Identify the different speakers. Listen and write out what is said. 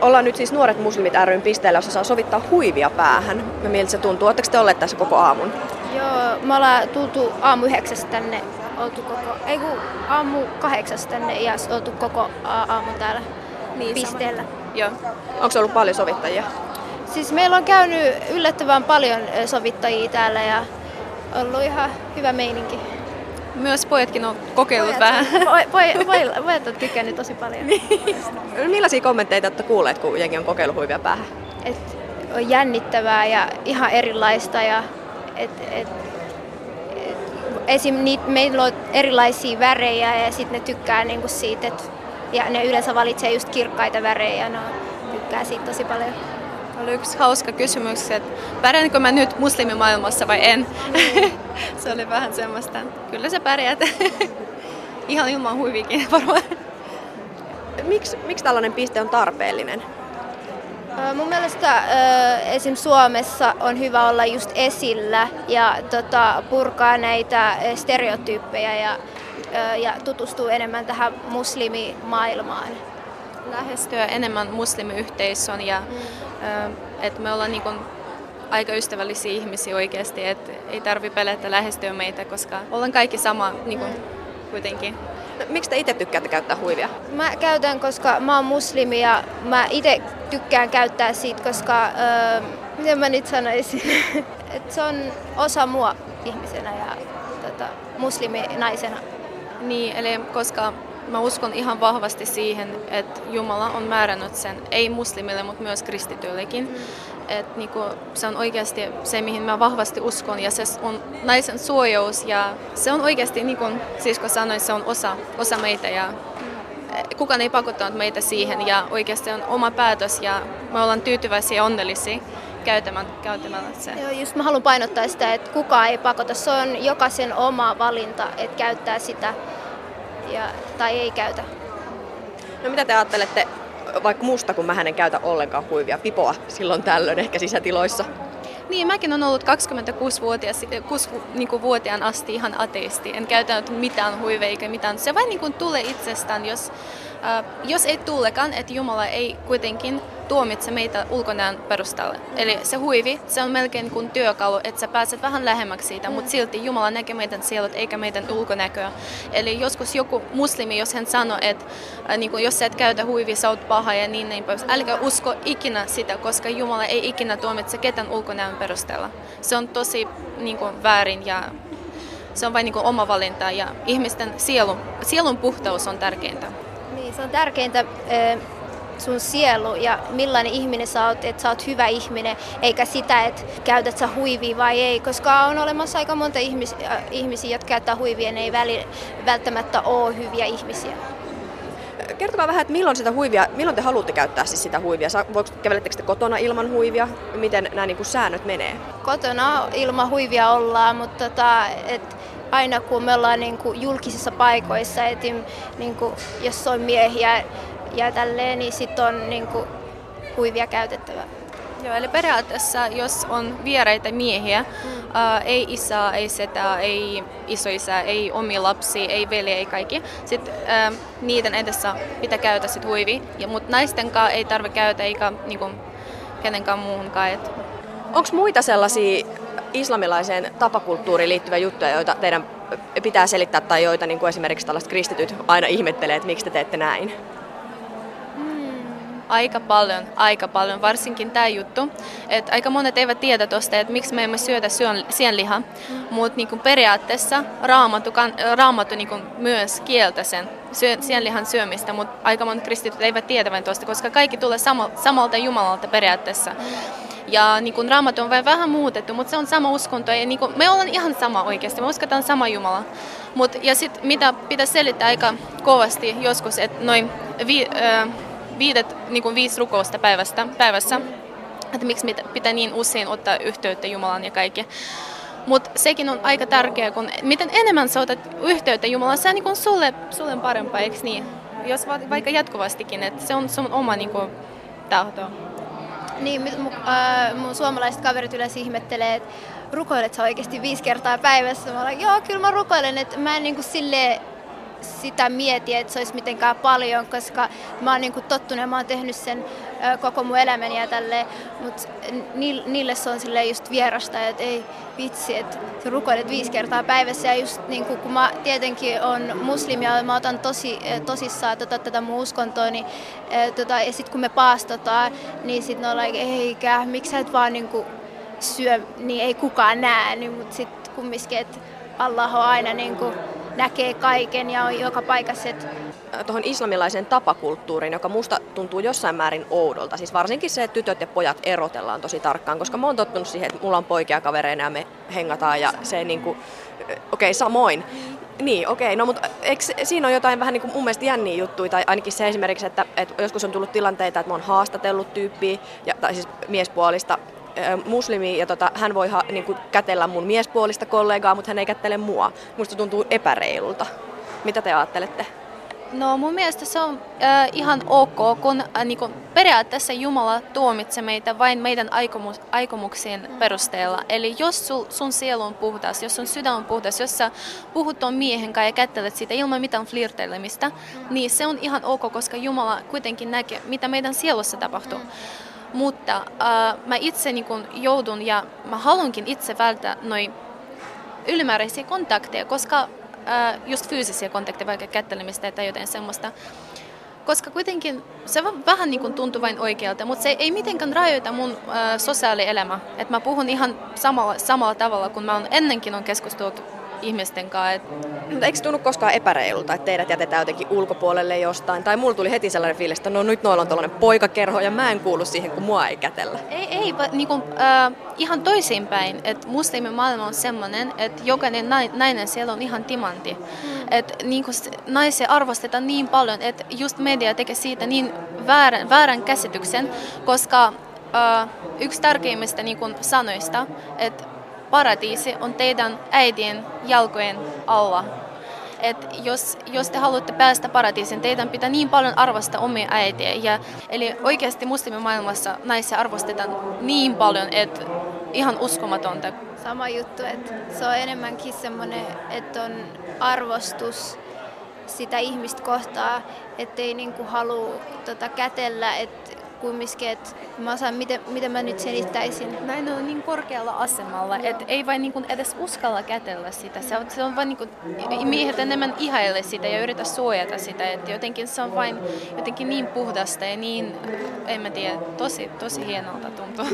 Speaker 1: ollaan nyt siis Nuoret muslimit ryn pisteellä, jossa saa sovittaa huivia päähän. Miltä se tuntuu? Oletteko te olleet tässä koko aamun?
Speaker 2: Joo, me ollaan tultu aamu yhdeksästä tänne, oltu koko, ei kun aamu kahdeksasta tänne ja oltu koko aamu täällä niin, pisteellä. Sama.
Speaker 1: Joo. Onko ollut paljon sovittajia?
Speaker 2: Siis meillä on käynyt yllättävän paljon sovittajia täällä ja ollut ihan hyvä meininki.
Speaker 3: Myös pojatkin on kokeillut pojat, vähän.
Speaker 2: Poj, poj, pojat on tykännyt tosi paljon.
Speaker 1: Niin. Millaisia kommentteja olette kuulleet, kun jengi on kokeillut huivia päähän?
Speaker 2: Et on jännittävää ja ihan erilaista. Ja et, et, et, esim. Niit, meillä on erilaisia värejä ja sitten ne tykkää niinku siitä, että ja ne yleensä valitsee just kirkkaita värejä ja ne tykkää siitä tosi paljon.
Speaker 3: Oli yksi hauska kysymys, että pärjäänkö mä nyt muslimimaailmassa vai en? se oli vähän semmoista. Kyllä sä pärjäät. Ihan ilman huivikin varmaan.
Speaker 1: Miksi, miksi tällainen piste on tarpeellinen?
Speaker 2: Mun mielestä esim. Suomessa on hyvä olla just esillä ja tota, purkaa näitä stereotyyppejä ja, ja tutustua enemmän tähän muslimimaailmaan.
Speaker 3: Lähestyä enemmän muslimiyhteisön ja mm. että me ollaan niin kuin aika ystävällisiä ihmisiä oikeasti, että ei tarvi pelätä lähestyä meitä, koska ollaan kaikki sama niin kuin, kuitenkin.
Speaker 1: No, miksi te itse tykkäätte käyttää huivia?
Speaker 2: Mä käytän, koska mä oon muslimi ja mä itse tykkään käyttää siitä, koska öö, miten mä nyt sanoisin, että se on osa mua ihmisenä ja tota, musliminaisena.
Speaker 3: Niin, eli koska mä uskon ihan vahvasti siihen, että Jumala on määrännyt sen, ei muslimille, mutta myös kristityillekin. Mm. Et niinku, se on oikeasti se, mihin mä vahvasti uskon ja se on naisen suojaus ja se on oikeasti, niin kuin sisko sanoi, se on osa, osa meitä ja kukaan ei pakottanut meitä siihen ja oikeasti on oma päätös ja me ollaan tyytyväisiä ja onnellisia käytämällä, käytämällä se.
Speaker 2: Joo, just mä haluan painottaa sitä, että kukaan ei pakota. Se on jokaisen oma valinta, että käyttää sitä ja, tai ei käytä.
Speaker 1: No mitä te ajattelette vaikka musta, kun mä en käytä ollenkaan huivia pipoa silloin tällöin ehkä sisätiloissa?
Speaker 3: Niin, mäkin olen ollut 26-vuotias, niin vuotiaan asti ihan ateisti. En käytänyt mitään huiveja eikä mitään. Se vain niin kuin tulee itsestään, jos, äh, jos ei tulekaan, että Jumala ei kuitenkin tuomitse meitä ulkonäön perustalle. Eli se huivi, se on melkein kuin työkalu, että sä pääset vähän lähemmäksi siitä, mm. mutta silti Jumala näkee meidän sielut eikä meidän ulkonäköä. Eli joskus joku muslimi, jos hän sanoo, että äh, niin kuin, jos sä et käytä huivia, sä oot paha ja niin näin pois. Älkää usko ikinä sitä, koska Jumala ei ikinä tuomitse ketään ulkonäön perusteella. Se on tosi niin kuin, väärin ja se on vain niin kuin, oma valinta ja ihmisten sielun, sielun puhtaus on tärkeintä.
Speaker 2: Niin, se on tärkeintä sun sielu ja millainen ihminen sä oot, että sä oot hyvä ihminen, eikä sitä, että käytät sä huivia vai ei, koska on olemassa aika monta ihmis, äh, ihmisiä, jotka käyttää huivia ne ei väli, välttämättä ole hyviä ihmisiä.
Speaker 1: Kertokaa vähän, että milloin sitä huivia, milloin te haluatte käyttää siis sitä huivia? Kävelettekö te kotona ilman huivia? Miten nämä niin kuin säännöt menee?
Speaker 2: Kotona ilman huivia ollaan, mutta tota, et aina kun me ollaan niin kuin julkisissa paikoissa, etim, niin kuin, jos on miehiä, ja tälleen, niin sitten on niin kuin, huivia käytettävä.
Speaker 3: Joo, eli periaatteessa jos on vieraita miehiä, mm. ää, ei isää, ei setää, ei isoisää, ei omi lapsi, ei veli, ei kaikki, sitten ää, niiden edessä pitää käytä sit huivi, ja, mutta naistenkaan ei tarvitse käytä eikä niinku, kenenkään muuhunkaan.
Speaker 1: Onko muita sellaisia islamilaiseen tapakulttuuriin liittyviä juttuja, joita teidän pitää selittää tai joita niin kuin esimerkiksi tällaiset kristityt aina ihmettelee, että miksi te teette näin?
Speaker 3: Aika paljon, aika paljon, varsinkin tämä juttu. Et aika monet eivät tiedä tuosta, että miksi me emme syötä sienlihaa, mm. mutta niinku periaatteessa raamattu, raamattu niinku myös kieltä sen syö, sienlihan syömistä, mutta aika monet kristityt eivät tiedä tuosta, koska kaikki tulee sama, samalta Jumalalta periaatteessa. Ja niin kuin raamattu on vain vähän muutettu, mutta se on sama uskonto. Ja niin kuin, me ollaan ihan sama oikeasti, me uskotaan sama Jumala. Mut, ja sitten mitä pitäisi selittää aika kovasti joskus, että noin vi, äh, viidet, niin kuin viisi rukousta päivästä, päivässä, että miksi pitää niin usein ottaa yhteyttä Jumalan ja kaikki. Mutta sekin on aika tärkeää, kun miten enemmän sä otat yhteyttä Jumalaan, se on niin sulle, sulle parempaa, eikö niin? Jos vaikka jatkuvastikin, että se on sun oma niin kuin, tahto.
Speaker 2: Niin, mun, äh, mun suomalaiset kaverit yleensä ihmettelee, että rukoilet sä oikeasti viisi kertaa päivässä? Mä olen, joo, kyllä mä rukoilen, että mä en niin kuin silleen sitä mieti, että se olisi mitenkään paljon, koska mä oon niin kuin tottunut ja mä oon tehnyt sen koko mun elämäni ja tälleen, mutta niille se on silleen just vierasta, että ei vitsi, että rukoilet viisi kertaa päivässä ja just niin kuin, kun mä tietenkin on muslimia ja mä otan tosi, tosissaan tota, tätä mun uskontoa, niin, tota, ja sitten kun me paastotaan, niin sitten ne on like, eikä, miksi sä et vaan niin kuin, syö, niin ei kukaan näe, niin, mutta sitten kumminkin, että Allah on aina niin kuin, näkee kaiken ja on joka paikassa. Että...
Speaker 1: Tuohon islamilaiseen tapakulttuuriin, joka musta tuntuu jossain määrin oudolta. Siis varsinkin se, että tytöt ja pojat erotellaan tosi tarkkaan, koska mä oon tottunut siihen, että mulla on poikia kavereina ja me hengataan ja se niin kuin, okei okay, samoin. Niin, okei. Okay. No mutta eikö, siinä on jotain vähän niin kuin mun mielestä jänniä juttuja, tai ainakin se esimerkiksi, että, että joskus on tullut tilanteita, että mä oon haastatellut tyyppiä, ja, tai siis miespuolista, muslimi ja tota, hän voi ha, niin kuin, kätellä mun miespuolista kollegaa, mutta hän ei kättele mua. Musta tuntuu epäreilulta. Mitä te ajattelette?
Speaker 3: No mun mielestä se on äh, ihan ok, kun äh, niin kun periaatteessa Jumala tuomitsee meitä vain meidän aikomus, aikomuksien perusteella. Eli jos sul, sun sielu on puhdas, jos sun sydän on puhdas, jos sä puhut ton miehen kanssa ja kättelet sitä ilman mitään flirteilemistä, niin se on ihan ok, koska Jumala kuitenkin näkee, mitä meidän sielussa tapahtuu. Mm. Mutta äh, mä itse niin kun joudun ja mä haluankin itse välttää noin ylimääräisiä kontakteja, koska äh, just fyysisiä kontakteja, vaikka kättelemistä tai jotain semmoista. Koska kuitenkin se vähän niin kuin tuntuu vain oikealta, mutta se ei mitenkään rajoita mun äh, sosiaalielämä. Että mä puhun ihan samalla, samalla tavalla, kun mä on ennenkin on keskustellut ihmisten kanssa.
Speaker 1: Mutta eikö tunnu koskaan epäreilulta, että teidät jätetään jotenkin ulkopuolelle jostain? Tai mulla tuli heti sellainen fiilis, että no nyt noilla on tällainen poikakerho ja mä en kuulu siihen, kun mua ei kätellä.
Speaker 3: Ei, ei niin kuin, äh, ihan toisinpäin. Että muslimimaailma on semmoinen, että jokainen nainen siellä on ihan timanti. Mm. Että niin kuin, naisia arvostetaan niin paljon, että just media tekee siitä niin väärän, väärän käsityksen, koska äh, yksi tärkeimmistä niin kuin sanoista, että paratiisi on teidän äidin jalkojen alla. Et jos, jos te haluatte päästä paratiisiin, teidän pitää niin paljon arvostaa omia äitiä. Ja, eli oikeasti muslimimaailmassa naisia arvostetaan niin paljon, että ihan uskomatonta.
Speaker 2: Sama juttu, että se on enemmänkin semmoinen, että on arvostus sitä ihmistä kohtaa, ettei niinku halua tota kätellä, että kumminkin, että mä osaan, miten, miten mä nyt selittäisin.
Speaker 3: Näin on niin korkealla asemalla, että ei vain niin edes uskalla kätellä sitä. Se on, se on vain niin kuin, miehet enemmän ihaille sitä ja yritä suojata sitä, että jotenkin se on vain jotenkin niin puhdasta ja niin, en mä tiedä, tosi, tosi hienolta tuntuu.